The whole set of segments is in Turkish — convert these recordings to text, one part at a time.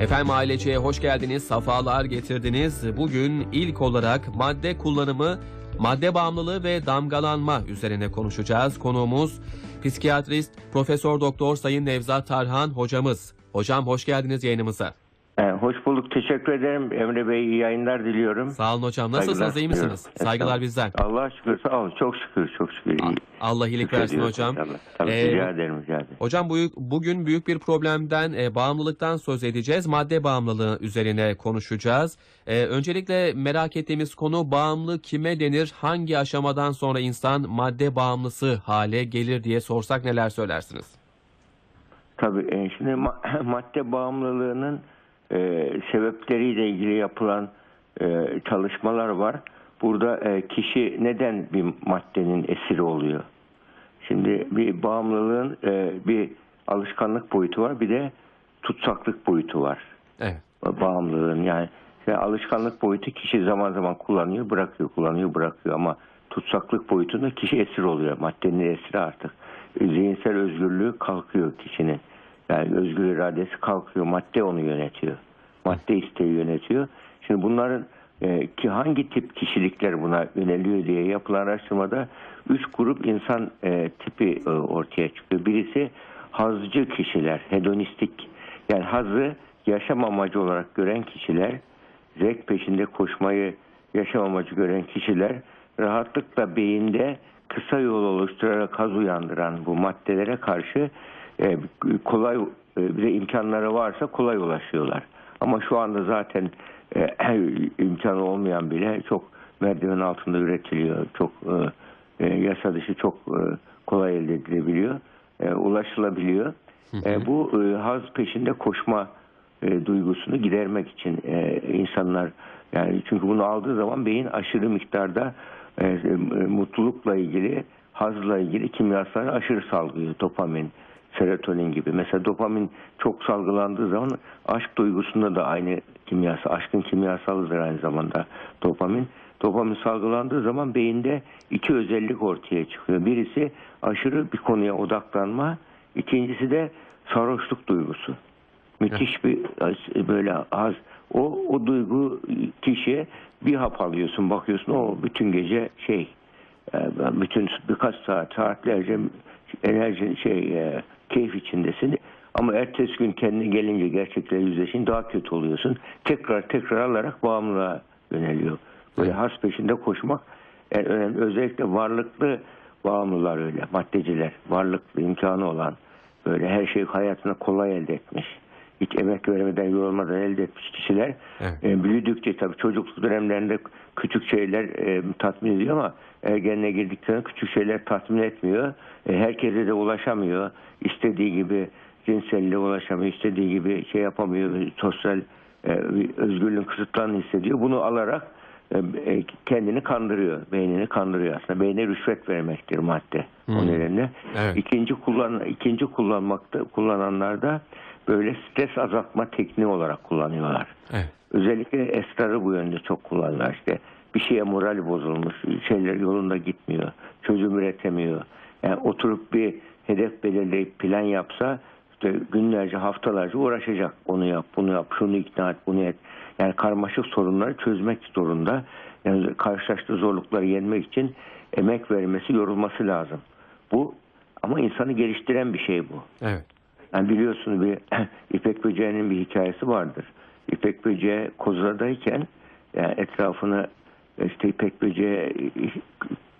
Efendim aileciye hoş geldiniz, safalar getirdiniz. Bugün ilk olarak madde kullanımı, madde bağımlılığı ve damgalanma üzerine konuşacağız. Konuğumuz psikiyatrist Profesör Doktor Sayın Nevzat Tarhan hocamız. Hocam hoş geldiniz yayınımıza. Ee, hoş bulduk. Teşekkür ederim. Emre Bey iyi yayınlar diliyorum. Sağ olun hocam. Nasılsınız, Saygılar iyi misiniz? sunuyorum. Saygılar bizden. Allah'a şükür. Sağ olun. Çok şükür. Çok şükür. İyi. Allah iyilik versin Şükrediyoruz hocam. Tabii Ee, rica ederim. Rica ederim. Hocam bu, bugün büyük bir problemden, e, bağımlılıktan söz edeceğiz. Madde bağımlılığı üzerine konuşacağız. E, öncelikle merak ettiğimiz konu bağımlı kime denir? Hangi aşamadan sonra insan madde bağımlısı hale gelir diye sorsak neler söylersiniz? Tabii. e, şimdi ma- madde bağımlılığının e, sebepleriyle ilgili yapılan e, çalışmalar var. Burada e, kişi neden bir maddenin esiri oluyor? Şimdi bir bağımlılığın e, bir alışkanlık boyutu var. Bir de tutsaklık boyutu var. Evet. bağımlılığın yani işte alışkanlık boyutu kişi zaman zaman kullanıyor, bırakıyor, kullanıyor, bırakıyor ama tutsaklık boyutunda kişi esir oluyor. Maddenin esiri artık. Zihinsel özgürlüğü kalkıyor kişinin. Yani özgür iradesi kalkıyor. Madde onu yönetiyor. Madde isteği yönetiyor. Şimdi bunların e, ki hangi tip kişilikler buna yöneliyor diye yapılan araştırmada üç grup insan e, tipi e, ortaya çıkıyor. Birisi hazcı kişiler, hedonistik. Yani hazı yaşam amacı olarak gören kişiler, zevk peşinde koşmayı yaşam amacı gören kişiler rahatlıkla beyinde kısa yol oluşturarak haz uyandıran bu maddelere karşı e, kolay e, bir de imkanları varsa kolay ulaşıyorlar. Ama şu anda zaten e, imkanı olmayan bile çok merdiven altında üretiliyor. Çok e, e, yasa dışı çok e, kolay elde edilebiliyor. E, ulaşılabiliyor. E, bu e, haz peşinde koşma e, duygusunu gidermek için e, insanlar yani çünkü bunu aldığı zaman beyin aşırı miktarda e, e, mutlulukla ilgili hazla ilgili kimyasalları aşırı salgılıyor. Dopamin, serotonin gibi. Mesela dopamin çok salgılandığı zaman aşk duygusunda da aynı kimyasal, aşkın kimyasalıdır aynı zamanda dopamin. Dopamin salgılandığı zaman beyinde iki özellik ortaya çıkıyor. Birisi aşırı bir konuya odaklanma, ikincisi de sarhoşluk duygusu. Müthiş bir böyle az o o duygu kişiye bir hap alıyorsun bakıyorsun o bütün gece şey e, bütün birkaç saat saatlerce enerji şey e, keyif içindesin ama ertesi gün kendine gelince gerçekle yüzleşin daha kötü oluyorsun. Tekrar tekrar alarak bağımlılığa yöneliyor. Böyle has peşinde koşmak en önemli. Özellikle varlıklı bağımlılar öyle. Maddeciler. Varlıklı imkanı olan böyle her şeyi hayatına kolay elde etmiş. Hiç emek vermeden yorulmadan elde etmiş kişiler Evet. e, büyüdükçe tabii çocukluk dönemlerinde küçük şeyler e, tatmin ediyor ama ergenliğe girdikten küçük şeyler tatmin etmiyor. E, herkese de ulaşamıyor. İstediği gibi cinselliğe ulaşamıyor. istediği gibi şey yapamıyor. Sosyal e, özgürlüğün kısıtlandığını hissediyor. Bunu alarak e, e, kendini kandırıyor. Beynini kandırıyor aslında. Beyne rüşvet vermektir madde. O Hmm. nedenle. Evet. İkinci kullan ikinci kullanmakta kullananlar da böyle stres azaltma tekniği olarak kullanıyorlar. Evet. Özellikle esrarı bu yönde çok kullanırlar. İşte bir şeye moral bozulmuş, şeyler yolunda gitmiyor, çözüm üretemiyor. Yani oturup bir hedef belirleyip plan yapsa işte günlerce, haftalarca uğraşacak. Onu yap, bunu yap, şunu ikna et, bunu et. Yani karmaşık sorunları çözmek zorunda. Yani karşılaştığı zorlukları yenmek için emek vermesi, yorulması lazım. Bu ama insanı geliştiren bir şey bu. Evet. Yani biliyorsunuz bir İpek böceğinin bir hikayesi vardır. İpek böceği kozadayken yani etrafını işte İpek böceği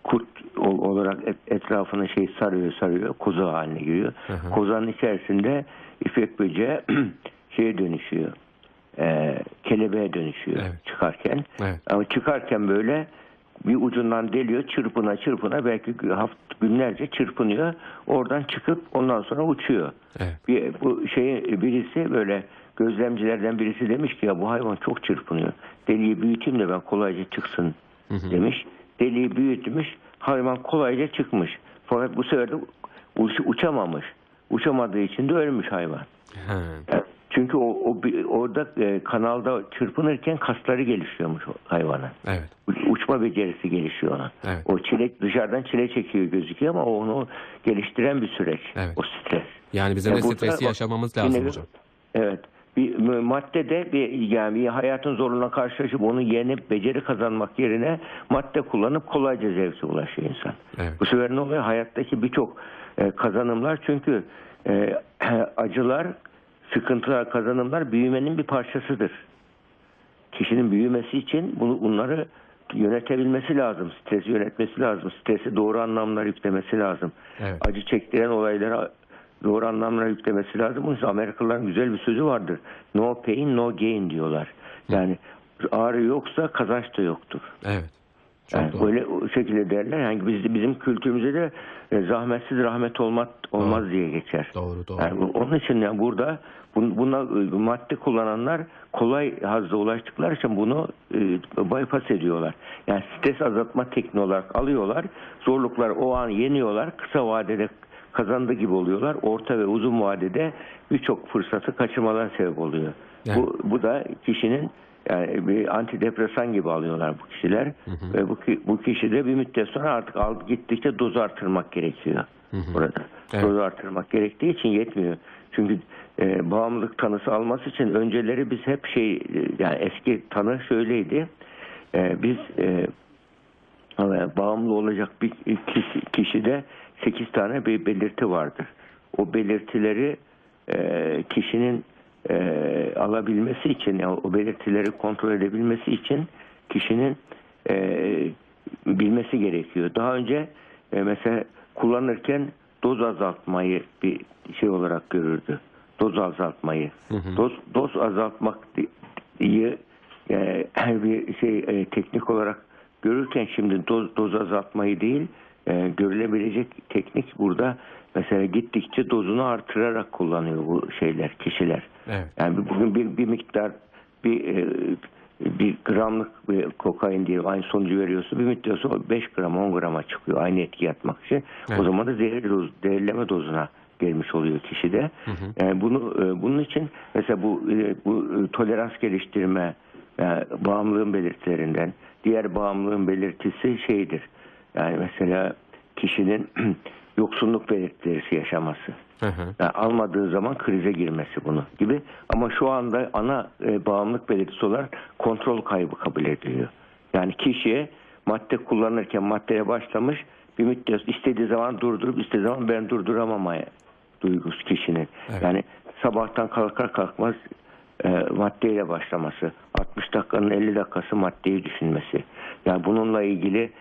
kurt ol- olarak et- etrafını şey sarıyor sarıyor koza haline giriyor. Hı hı. Kozanın içerisinde İpek böceği şeye dönüşüyor. E, kelebeğe dönüşüyor Evet. çıkarken. Evet. Ama çıkarken böyle bir ucundan deliyor çırpına çırpına belki haft günlerce çırpınıyor. Oradan çıkıp ondan sonra uçuyor. Evet. Bir, bu şeyi birisi böyle gözlemcilerden birisi demiş ki ya bu hayvan çok çırpınıyor. Deliği büyüteyim de ben kolayca çıksın Hı hı. demiş. Deliği büyütmüş. Hayvan kolayca çıkmış. Fakat bu sefer de uç- uçamamış. Uçamadığı için de ölmüş hayvan. Ha. Yani Çünkü o, o orada e, kanalda çırpınırken kasları gelişiyormuş o hayvanın. Evet. Uç- Uçma becerisi gelişiyor ona. Evet. O çile dışarıdan çile çekiyor gözüküyor ama onu geliştiren bir süreç. Evet. O stres. Yani bizim Ya de stresi yaşamamız yine lazım bir- hocam. Evet. Bir maddede bir yani bir hayatın zorluğuna karşılaşıp onu yenip beceri kazanmak yerine madde kullanıp kolayca zevke ulaşıyor insan. Evet. Bu sefer ne oluyor? Hayattaki birçok e, kazanımlar çünkü e, acılar, sıkıntılar, kazanımlar büyümenin bir parçasıdır. Kişinin büyümesi için bunu, bunları yönetebilmesi lazım. Stresi yönetmesi lazım. Stresi doğru anlamlar yüklemesi lazım. Evet. Acı çektiren olaylara doğru anlamlar yüklemesi lazım. Bunun için Amerikalıların güzel bir sözü vardır. No pain, no gain diyorlar. Yani ağrı yoksa kazanç da yoktur. Evet. Çok Yani doğru. böyle o şekilde derler. Yani biz bizim kültürümüzde de e, zahmetsiz rahmet olmaz olmaz diye geçer. Doğru doğru. Yani onun için yani burada bun- buna e, madde kullananlar kolay hazda ulaştıkları için bunu e, bypass ediyorlar. Yani stres azaltma tekniği olarak alıyorlar. Zorluklar o an yeniyorlar. Kısa vadede kazandı gibi oluyorlar. Orta ve uzun vadede birçok fırsatı kaçırmalar sebep oluyor. Evet. Bu, bu da kişinin yani bir antidepresan gibi alıyorlar bu kişiler. Ve bu, bu kişi de bir müddet sonra artık al, gittikçe doz artırmak gerekiyor burada. Evet. Doz artırmak gerektiği için yetmiyor. Çünkü e, bağımlılık tanısı alması için önceleri biz hep şey e, yani eski tanı şöyleydi. E, biz e, bağımlı olacak bir kişi, kişide 8 tane bir belirti vardır. O belirtileri e, kişinin e, alabilmesi için, yani o belirtileri kontrol edebilmesi için kişinin e, bilmesi gerekiyor. Daha önce e, mesela kullanırken doz azaltmayı bir şey olarak görürdü. Doz azaltmayı. Doz, doz azaltmak diye e, bir şey e, teknik olarak görürken şimdi doz, doz azaltmayı değil e, görülebilecek teknik burada mesela gittikçe dozunu artırarak kullanıyor bu şeyler kişiler. Evet. Yani bugün bir, bir miktar bir e, bir gramlık bir kokain diye aynı sonucu veriyorsa bir müddet sonra 5 gram 10 grama çıkıyor aynı etki yapmak için. Evet. O zaman da zehir doz, zehirleme dozuna gelmiş oluyor kişide. Yani bunu e, bunun için mesela bu e, bu e, tolerans geliştirme yani bağımlılığın belirtilerinden diğer bağımlılığın belirtisi şeydir. Yani mesela kişinin yoksunluk belirtisi yaşaması. Hı hı. Yani almadığı zaman krize girmesi bunu gibi. Ama şu anda ana e, bağımlılık belirtisi olarak kontrol kaybı kabul ediliyor. Yani kişiye madde kullanırken maddeye başlamış bir müddet istediği zaman durdurup istediği zaman ben durduramamaya duygusu kişinin. Evet. Yani sabahtan kalkar kalkmaz e, maddeyle başlaması. 60 dakikanın 50 dakikası maddeyi düşünmesi. Yani bununla ilgili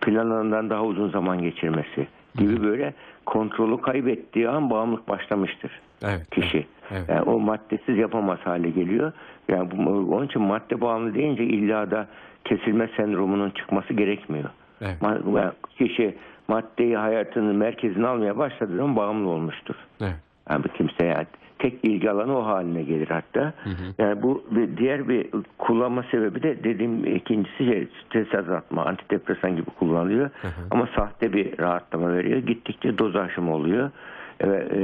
planlarından daha uzun zaman geçirmesi gibi böyle kontrolü kaybettiği an bağımlılık başlamıştır Evet. kişi. Evet. Yani o maddesiz yapamaz hale geliyor. Yani bu, onun için madde bağımlı deyince illa da kesilme sendromunun çıkması gerekmiyor. Evet. Yani kişi maddeyi hayatının merkezine almaya başladığı zaman bağımlı olmuştur. Evet. Yani bu kimse yani tek ilgi alanı o haline gelir hatta. Yani bu bir diğer bir kullanma sebebi de dediğim ikincisi şey, stres azaltma, antidepresan gibi kullanılıyor. Ama sahte bir rahatlama veriyor. Gittikçe doz aşımı oluyor. Ve e,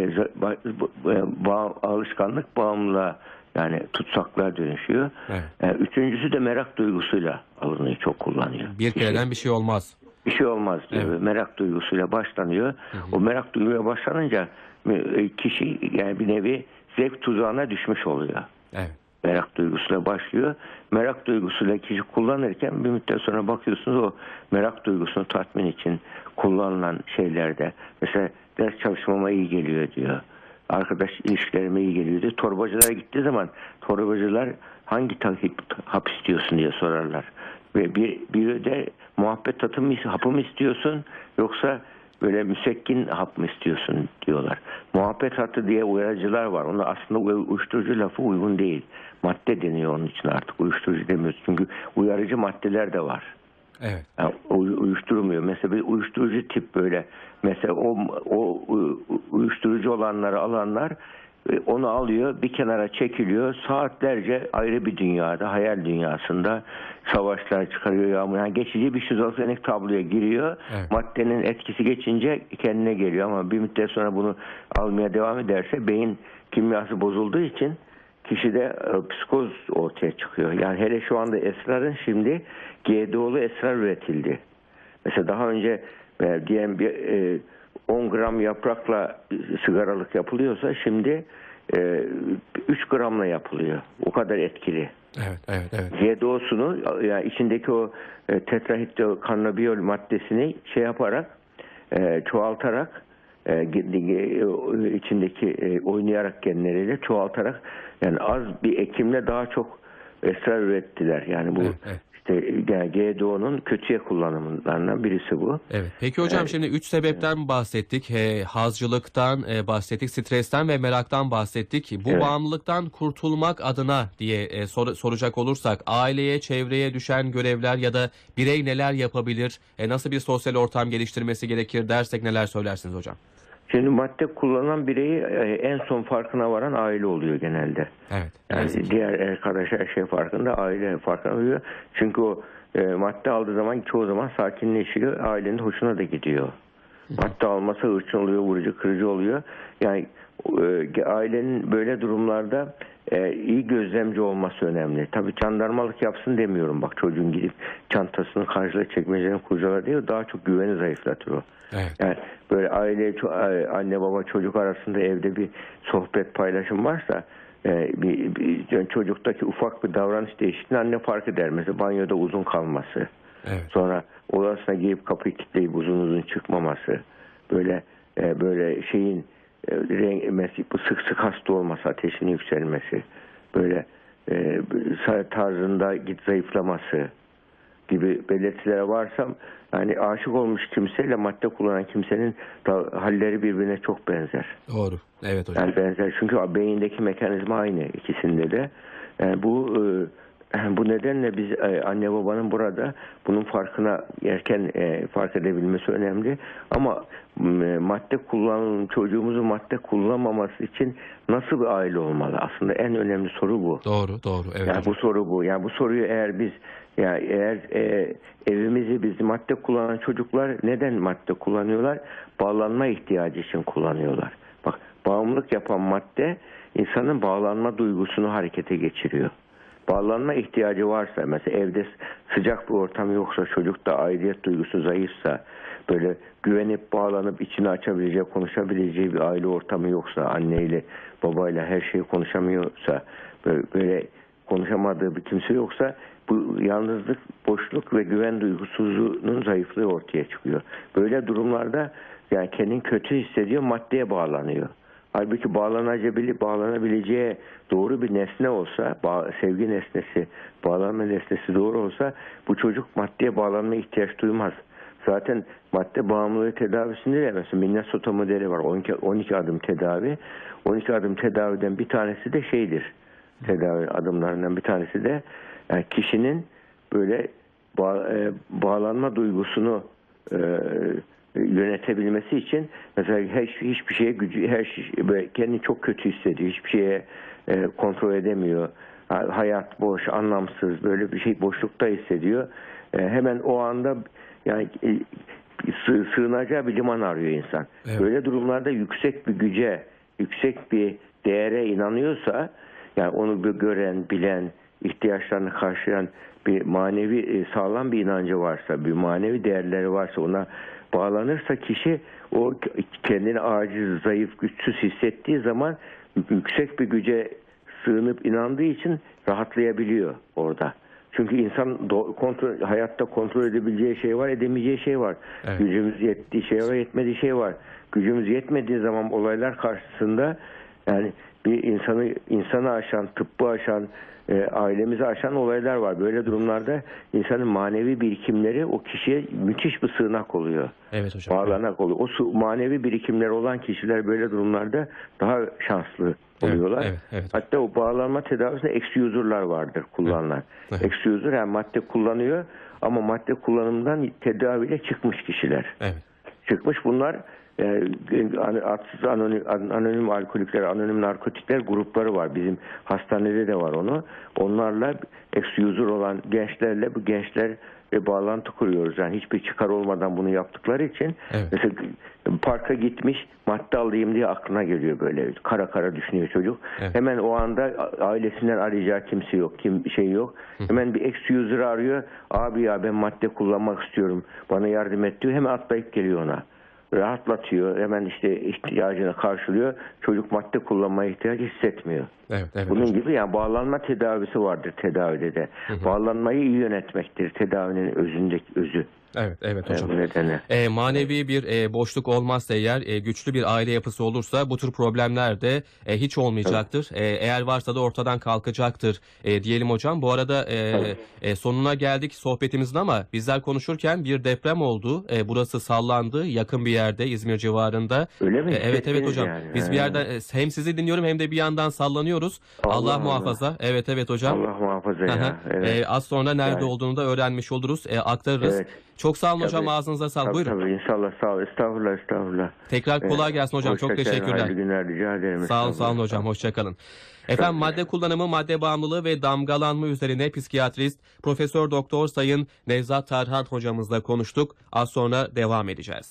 e, bağ- alışkanlık bağımlılığa yani tutsaklığa dönüşüyor. Evet. E, Üçüncüsü de merak duygusuyla alınıyor, çok kullanıyor. Bir kereden bir şey olmaz. Bir şey olmaz diyor. Evet. Merak duygusuyla başlanıyor. O merak duyguyla başlanınca e, kişi yani bir nevi zevk tuzağına düşmüş oluyor. Evet. Merak duygusuyla başlıyor. Merak duygusuyla kişi kullanırken bir müddet sonra bakıyorsunuz o merak duygusunu tatmin için kullanılan şeylerde mesela ders çalışmama iyi geliyor diyor. Arkadaş ilişkilerime iyi geliyor diyor. Torbacılara gittiği zaman torbacılar hangi takip hap istiyorsun diye sorarlar. Ve bir, biri de muhabbet tatı mı, hapı mı istiyorsun yoksa böyle müsekkin hap mı istiyorsun diyorlar. Muhabbet hatı diye uyarıcılar var. Ona aslında uy- uyuşturucu lafı uygun değil. Madde deniyor onun için artık uyuşturucu demiyoruz. Çünkü uyarıcı maddeler de var. Evet. Yani uy- uyuşturmuyor. Mesela bir uyuşturucu tip böyle. Mesela o, o uyuşturucu olanları alanlar onu alıyor bir kenara çekiliyor saatlerce ayrı bir dünyada hayal dünyasında savaşlar çıkarıyor yağmur yani geçici bir şizofrenik tabloya giriyor Evet. maddenin etkisi geçince kendine geliyor ama bir müddet sonra bunu almaya devam ederse beyin kimyası bozulduğu için kişide e, psikoz ortaya çıkıyor. Yani hele şu anda esrarın şimdi GDO'lu esrar üretildi. Mesela daha önce e, diyelim bir e, 10 gram yaprakla sigaralık yapılıyorsa şimdi e, 3 gramla yapılıyor. O kadar etkili. Evet, evet, evet. GDO'sunu yani içindeki o e, tetrahidrokannabiyol maddesini şey yaparak e, çoğaltarak e, o içindeki e, oynayarak genleriyle çoğaltarak yani az bir ekimle daha çok esrar ürettiler. Yani bu Evet, evet. İşte yani GDO'nun kötüye kullanımlarından birisi bu. Evet. Peki hocam şimdi üç sebepten bahsettik. He, hazcılıktan e, bahsettik, stresten ve meraktan bahsettik. Bu Evet. bağımlılıktan kurtulmak adına diye e, sor- soracak olursak aileye, çevreye düşen görevler ya da birey neler yapabilir? E, nasıl bir sosyal ortam geliştirmesi gerekir dersek neler söylersiniz hocam? Şimdi madde kullanan bireyi e, en son farkına varan aile oluyor genelde. Evet. Yani diğer arkadaş her şey farkında, aile farkında oluyor. Çünkü o e, madde aldığı zaman çoğu zaman sakinleşiyor, ailenin hoşuna da gidiyor. Madde almasa hırçın oluyor, vurucu, kırıcı oluyor. Yani e, ailenin böyle durumlarda e, iyi gözlemci olması önemli. Tabii jandarmalık yapsın demiyorum. Bak çocuğun gidip çantasını karşıla çekmecelerini kurcala diyor. Daha çok güveni zayıflatır o. Evet. Yani böyle aile, ço- anne baba çocuk arasında evde bir sohbet paylaşım varsa e, bir, bir çocuktaki ufak bir davranış değişikliğini anne fark eder. Mesela banyoda uzun kalması. Evet. Sonra odasına girip kapıyı kilitleyip uzun uzun çıkmaması. Böyle e, böyle şeyin e, renk, mesela bu sık sık hasta olması, ateşin yükselmesi. Böyle e, tarzında git zayıflaması gibi belirtilere varsam yani aşık olmuş kimseyle madde kullanan kimsenin halleri birbirine çok benzer. Doğru. Evet hocam. Yani benzer çünkü beyindeki mekanizma aynı ikisinde de. Yani bu e, bu nedenle biz e, anne babanın burada bunun farkına erken e, fark edebilmesi önemli. Ama m, madde kullanın çocuğumuzun madde kullanmaması için nasıl bir aile olmalı? Aslında en önemli soru bu. Doğru, doğru. Evet. Yani bu soru bu. Yani bu soruyu eğer biz yani eğer e, evimizi biz madde kullanan çocuklar neden madde kullanıyorlar? Bağlanma ihtiyacı için kullanıyorlar. Bak bağımlılık yapan madde insanın bağlanma duygusunu harekete geçiriyor. Bağlanma ihtiyacı varsa mesela evde sıcak bir ortam yoksa çocukta aidiyet duygusu zayıfsa böyle güvenip bağlanıp içini açabileceği konuşabileceği bir aile ortamı yoksa anneyle babayla her şeyi konuşamıyorsa böyle, böyle konuşamadığı bir kimse yoksa bu yalnızlık, boşluk ve güven duygusuzluğunun zayıflığı ortaya çıkıyor. Böyle durumlarda yani kendini kötü hissediyor, maddeye bağlanıyor. Halbuki bağlanabileceği, bağlanabileceği doğru bir nesne olsa, bağ- sevgi nesnesi, bağlanma nesnesi doğru olsa bu çocuk maddeye bağlanma ihtiyaç duymaz. Zaten madde bağımlılığı tedavisinde de mesela Minnesota modeli var. 12, 12 adım tedavi. 12 adım tedaviden bir tanesi de şeydir. Tedavi adımlarından bir tanesi de yani kişinin böyle bağ- e, bağlanma duygusunu e, yönetebilmesi için mesela hiç, hiçbir şeye gücü her şey, kendini çok kötü hissediyor. Hiçbir şeye e, kontrol edemiyor. Ha- Hayat boş, anlamsız, böyle bir şey boşlukta hissediyor. E, hemen o anda yani e, sığ- sığınacağı bir liman arıyor insan. Evet. Böyle durumlarda yüksek bir güce, yüksek bir değere inanıyorsa yani onu bir gören, bilen, ihtiyaçlarını karşılayan bir manevi e, sağlam bir inancı varsa, bir manevi değerleri varsa ona bağlanırsa kişi o kendini aciz, zayıf, güçsüz hissettiği zaman yüksek bir güce sığınıp inandığı için rahatlayabiliyor orada. Çünkü insan do- kontrol, hayatta kontrol edebileceği şey var, edemeyeceği şey var. Evet. Gücümüz yettiği şey var, yetmediği şey var. Gücümüz yetmediği zaman olaylar karşısında yani bir insanı insanı aşan, tıbbı aşan, e, ailemizi aşan olaylar var. Böyle durumlarda insanın manevi birikimleri o kişiye müthiş bir sığınak oluyor. Evet hocam. Bağlanak oluyor. O su, manevi birikimleri olan kişiler böyle durumlarda daha şanslı Evet, oluyorlar. evet, evet. Hatta o bağlanma tedavisinde eksi user'lar vardır kullanılan. Evet. Eksi user yani madde kullanıyor ama madde kullanımından tedaviyle çıkmış kişiler Evet. Çıkmış. Bunlar e, adsız anonim, anonim alkolikler, anonim narkotikler grupları var. Bizim hastanede de var onu. Onlarla eksi user olan gençlerle bu gençler ve bağlantı kuruyoruz. Yani hiçbir çıkar olmadan bunu yaptıkları için Evet. mesela parka gitmiş madde alayım diye aklına geliyor böyle kara kara düşünüyor çocuk. Evet. Hemen o anda ailesinden arayacağı kimse yok, kim şey yok. Hemen bir eksi user arıyor. Abi ya ben madde kullanmak istiyorum. Bana yardım et diyor. Hemen atlayıp geliyor ona. Rahatlatıyor. Hemen işte ihtiyacını karşılıyor. Çocuk madde kullanmaya ihtiyaç hissetmiyor. Evet, evet. Bunun hocam. gibi yani bağlanma tedavisi vardır tedavide de. Bağlanmayı iyi yönetmektir tedavinin özündeki özü. Evet, evet hocam. bu nedenle. E, manevi bir e, boşluk olmazsa eğer e, güçlü bir aile yapısı olursa bu tür problemler de e, hiç olmayacaktır. E, eğer varsa da ortadan kalkacaktır e, diyelim hocam. Bu arada e, e, sonuna geldik sohbetimizin ama bizler konuşurken bir deprem oldu. E, burası sallandı yakın bir yerde İzmir civarında. Öyle mi? E, evet evet hocam. yani. Biz bir yerden e, hem sizi dinliyorum hem de bir yandan sallanıyoruz. Allah, Allah Allah. muhafaza. Evet evet hocam. Allah muhafaza ya. Evet. E, az sonra nerede Yani. olduğunu da öğrenmiş oluruz. E, aktarırız. Evet. Çok sağ olun hocam. Tabii. Ağzınıza sağlık. Tabii, Buyurun. tabii inşallah sağ ol. Estağfurullah estağfurullah. Tekrar kolay Evet. gelsin hocam. Çok Hoşça kalın, teşekkürler. Hayırlı günler rica ederim. Sağ olun sağ olun hocam. Hoşçakalın. Efendim madde kullanımı, madde bağımlılığı ve damgalanma üzerine psikiyatrist Profesör Doktor Sayın Nevzat Tarhan hocamızla konuştuk. Az sonra devam edeceğiz.